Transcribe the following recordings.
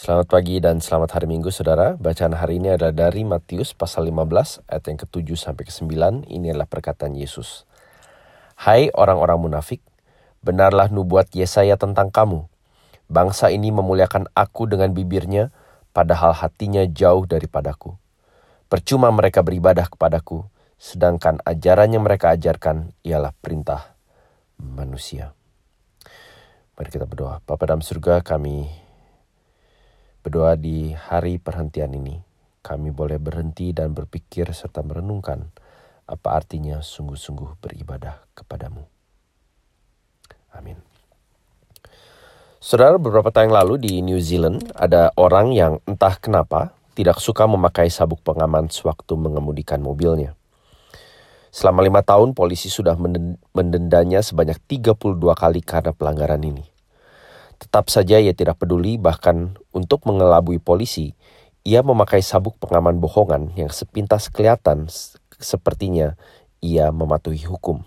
Selamat pagi dan selamat hari Minggu Saudara. Bacaan hari ini adalah dari Matius pasal 15 ayat yang ke-7 sampai ke-9. Ini adalah perkataan Yesus. Hai orang-orang munafik, benarlah nubuat Yesaya tentang kamu. Bangsa ini memuliakan aku dengan bibirnya, padahal hatinya jauh daripadaku. Percuma mereka beribadah kepadaku, sedangkan ajaran yang mereka ajarkan ialah perintah manusia. Mari kita berdoa. Bapa dalam surga kami Berdoa di hari perhentian ini, kami boleh berhenti dan berpikir serta merenungkan apa artinya sungguh-sungguh beribadah kepadamu. Amin. Saudara, beberapa tahun lalu di New Zealand ada orang yang entah kenapa tidak suka memakai sabuk pengaman sewaktu mengemudikan mobilnya. Selama lima tahun, polisi sudah mendendanya sebanyak 32 kali karena pelanggaran ini. Tetap saja ia tidak peduli bahkan untuk mengelabui polisi, ia memakai sabuk pengaman bohongan yang sepintas kelihatan sepertinya ia mematuhi hukum.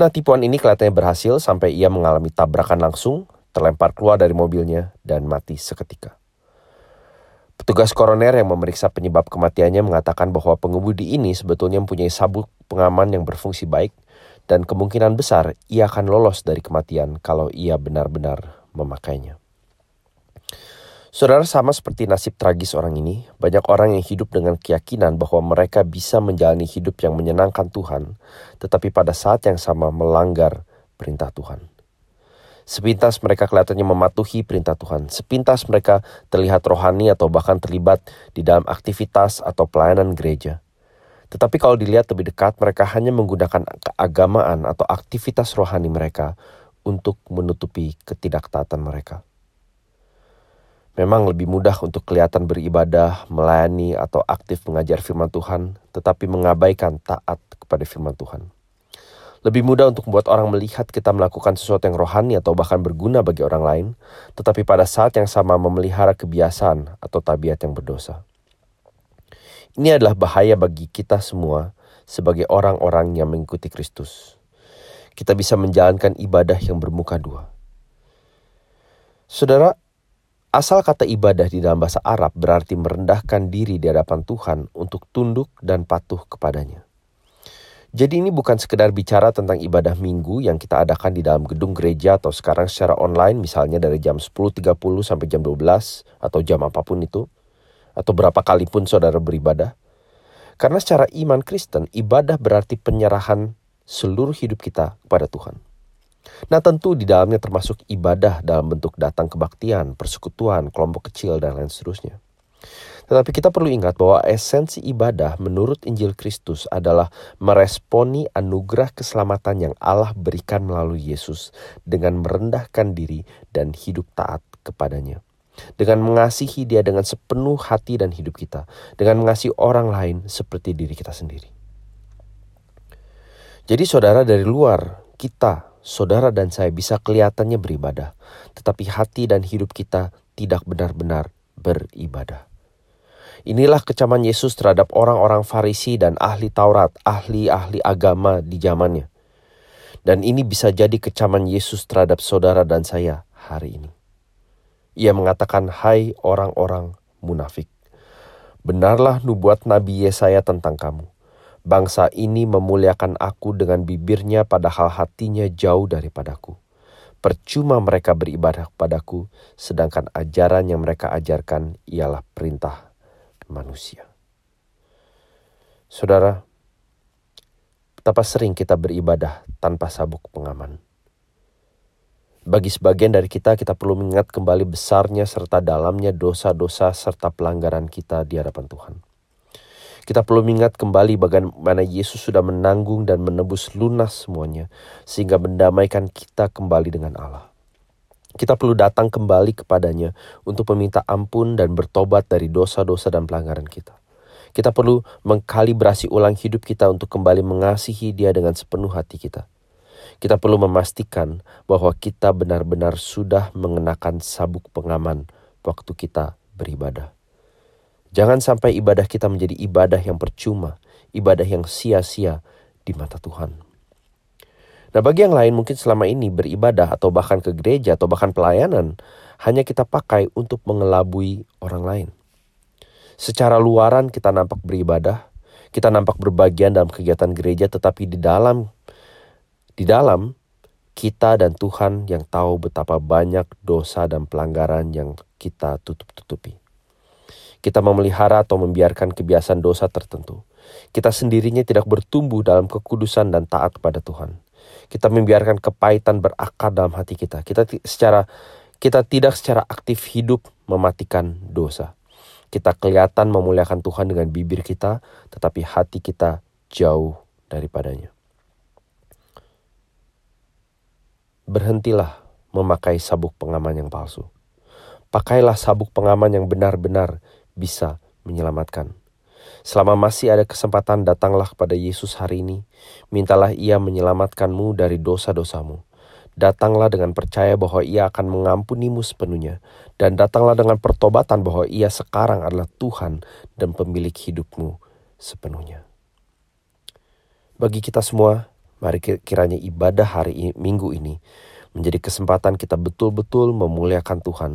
Nah tipuan ini kelihatannya berhasil sampai ia mengalami tabrakan langsung, terlempar keluar dari mobilnya, dan mati seketika. Petugas koroner yang memeriksa penyebab kematiannya mengatakan bahwa pengemudi ini sebetulnya mempunyai sabuk pengaman yang berfungsi baik dan kemungkinan besar ia akan lolos dari kematian kalau ia benar-benar memakainya. Saudara sama seperti nasib tragis orang ini, banyak orang yang hidup dengan keyakinan bahwa mereka bisa menjalani hidup yang menyenangkan Tuhan, tetapi pada saat yang sama melanggar perintah Tuhan. Sepintas mereka kelihatannya mematuhi perintah Tuhan. Sepintas mereka terlihat rohani atau bahkan terlibat di dalam aktivitas atau pelayanan gereja. Tetapi kalau dilihat lebih dekat, mereka hanya menggunakan keagamaan atau aktivitas rohani mereka untuk menutupi ketidaktaatan mereka. Memang lebih mudah untuk kelihatan beribadah, melayani, atau aktif mengajar firman Tuhan, tetapi mengabaikan taat kepada firman Tuhan. Lebih mudah untuk membuat orang melihat kita melakukan sesuatu yang rohani atau bahkan berguna bagi orang lain, tetapi pada saat yang sama memelihara kebiasaan atau tabiat yang berdosa. Ini adalah bahaya bagi kita semua sebagai orang-orang yang mengikuti Kristus. Kita bisa menjalankan ibadah yang bermuka dua. Saudara, asal kata ibadah di dalam bahasa Arab berarti merendahkan diri di hadapan Tuhan untuk tunduk dan patuh kepadanya. Jadi ini bukan sekedar bicara tentang ibadah minggu yang kita adakan di dalam gedung gereja atau sekarang secara online misalnya dari jam 10.30 sampai jam 12 atau jam apa pun itu atau berapa kali pun saudara beribadah. Karena secara iman Kristen, ibadah berarti penyerahan seluruh hidup kita kepada Tuhan. Nah tentu di dalamnya termasuk ibadah dalam bentuk datang kebaktian, persekutuan, kelompok kecil, dan lain seterusnya. Tetapi kita perlu ingat bahwa esensi ibadah menurut Injil Kristus adalah meresponi anugerah keselamatan yang Allah berikan melalui Yesus dengan merendahkan diri dan hidup taat kepadanya dengan mengasihi Dia dengan sepenuh hati dan hidup kita, dengan mengasihi orang lain seperti diri kita sendiri. Jadi, saudara, dari luar kita, saudara dan saya bisa kelihatannya beribadah, tetapi hati dan hidup kita tidak benar-benar beribadah. Inilah kecaman Yesus terhadap orang-orang Farisi dan ahli Taurat, ahli-ahli agama di zamannya. Dan ini bisa jadi kecaman Yesus terhadap saudara dan saya hari ini. Ia mengatakan, "Hai orang-orang munafik, benarlah nubuat Nabi Yesaya tentang kamu. Bangsa ini memuliakan aku dengan bibirnya, padahal hatinya jauh daripadaku. Percuma mereka beribadah kepadaku, sedangkan ajaran yang mereka ajarkan ialah perintah manusia." Saudara, betapa sering kita beribadah tanpa sabuk pengaman bagi sebagian dari kita, kita perlu mengingat kembali besarnya serta dalamnya dosa-dosa serta pelanggaran kita di hadapan Tuhan. Kita perlu mengingat kembali bagaimana Yesus sudah menanggung dan menebus lunas semuanya, sehingga mendamaikan kita kembali dengan Allah. Kita perlu datang kembali kepadanya untuk meminta ampun dan bertobat dari dosa-dosa dan pelanggaran kita. Kita perlu mengkalibrasi ulang hidup kita untuk kembali mengasihi Dia dengan sepenuh hati kita kita perlu memastikan bahwa kita benar-benar sudah mengenakan sabuk pengaman waktu kita beribadah. Jangan sampai ibadah kita menjadi ibadah yang percuma, ibadah yang sia-sia di mata Tuhan. Nah, bagi yang lain mungkin selama ini beribadah atau bahkan ke gereja atau bahkan pelayanan hanya kita pakai untuk mengelabui orang lain. Secara luaran kita nampak beribadah, kita nampak berbagian dalam kegiatan gereja, tetapi di dalam di dalam kita dan Tuhan yang tahu betapa banyak dosa dan pelanggaran yang kita tutup-tutupi. Kita memelihara atau membiarkan kebiasaan dosa tertentu. Kita sendirinya tidak bertumbuh dalam kekudusan dan taat kepada Tuhan. Kita membiarkan kepahitan berakar dalam hati kita. Kita secara kita tidak secara aktif hidup mematikan dosa. Kita kelihatan memuliakan Tuhan dengan bibir kita, tetapi hati kita jauh daripadanya. Berhentilah memakai sabuk pengaman yang palsu. Pakailah sabuk pengaman yang benar-benar bisa menyelamatkan. Selama masih ada kesempatan, datanglah kepada Yesus hari ini. Mintalah Ia menyelamatkanmu dari dosa-dosamu. Datanglah dengan percaya bahwa Ia akan mengampunimu sepenuhnya, dan datanglah dengan pertobatan bahwa Ia sekarang adalah Tuhan dan pemilik hidupmu sepenuhnya. Bagi kita semua, Mari kiranya ibadah hari Minggu ini menjadi kesempatan kita betul-betul memuliakan Tuhan,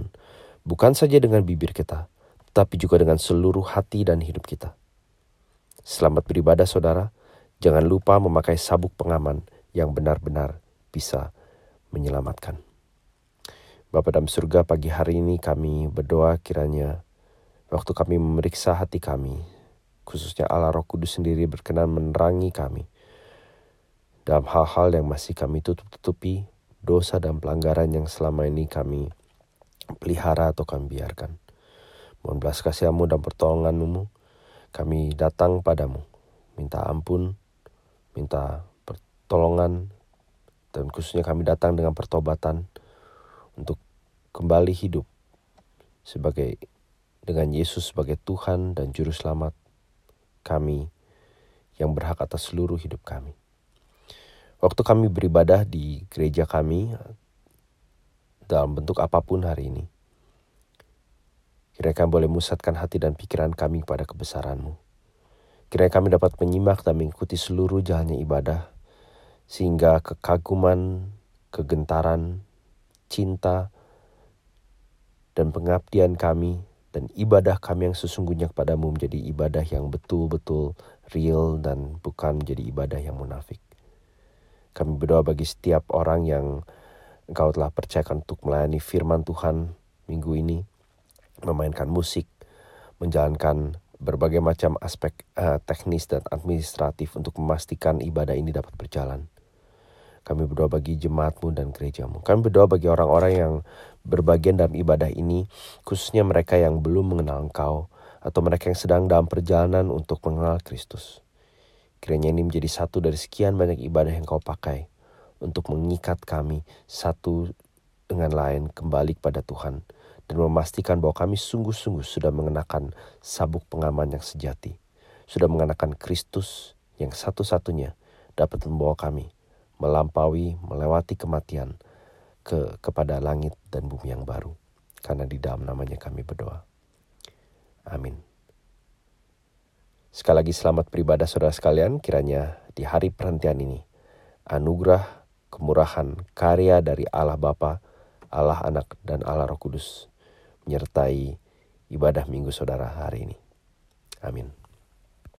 bukan saja dengan bibir kita, tapi juga dengan seluruh hati dan hidup kita. Selamat beribadah saudara, jangan lupa memakai sabuk pengaman yang benar-benar bisa menyelamatkan. Bapa dalam surga pagi hari ini kami berdoa kiranya waktu kami memeriksa hati kami, khususnya Allah Roh Kudus sendiri berkenan menerangi kami dalam hal-hal yang masih kami tutup-tutupi, dosa dan pelanggaran yang selama ini kami pelihara atau kami biarkan. Mohon belas kasihamu dan pertolonganmu, kami datang padamu, minta ampun, minta pertolongan, dan khususnya kami datang dengan pertobatan untuk kembali hidup sebagai dengan Yesus sebagai Tuhan dan Juru Selamat kami yang berhak atas seluruh hidup kami. Waktu kami beribadah di gereja kami dalam bentuk apa pun hari ini, kiranya kami boleh musatkan hati dan pikiran kami pada kebesaranmu. Kiranya kami dapat menyimak dan mengikuti seluruh jalannya ibadah, sehingga kekaguman, kegentaran, cinta, dan pengabdian kami dan ibadah kami yang sesungguhnya kepadamu menjadi ibadah yang betul-betul real dan bukan menjadi ibadah yang munafik. Kami berdoa bagi setiap orang yang Engkau telah percayakan untuk melayani firman Tuhan minggu ini, memainkan musik, menjalankan berbagai macam aspek uh, teknis dan administratif untuk memastikan ibadah ini dapat berjalan. Kami berdoa bagi jemaatmu dan gerejamu. Kami berdoa bagi orang-orang yang berbagian dalam ibadah ini, khususnya mereka yang belum mengenal Engkau, atau mereka yang sedang dalam perjalanan untuk mengenal Kristus. Kiranya ini menjadi satu dari sekian banyak ibadah yang kau pakai untuk mengikat kami satu dengan lain kembali kepada Tuhan dan memastikan bahwa kami sungguh-sungguh sudah mengenakan sabuk pengaman yang sejati, sudah mengenakan Kristus yang satu-satunya dapat membawa kami melampaui, melewati kematian ke kepada langit dan bumi yang baru. Karena di dalam namanya kami berdoa. Amin. Sekali lagi selamat beribadah saudara sekalian, kiranya di hari perhentian ini, anugerah, kemurahan, karya dari Allah Bapa, Allah Anak, dan Allah Roh Kudus menyertai ibadah minggu saudara hari ini. Amin.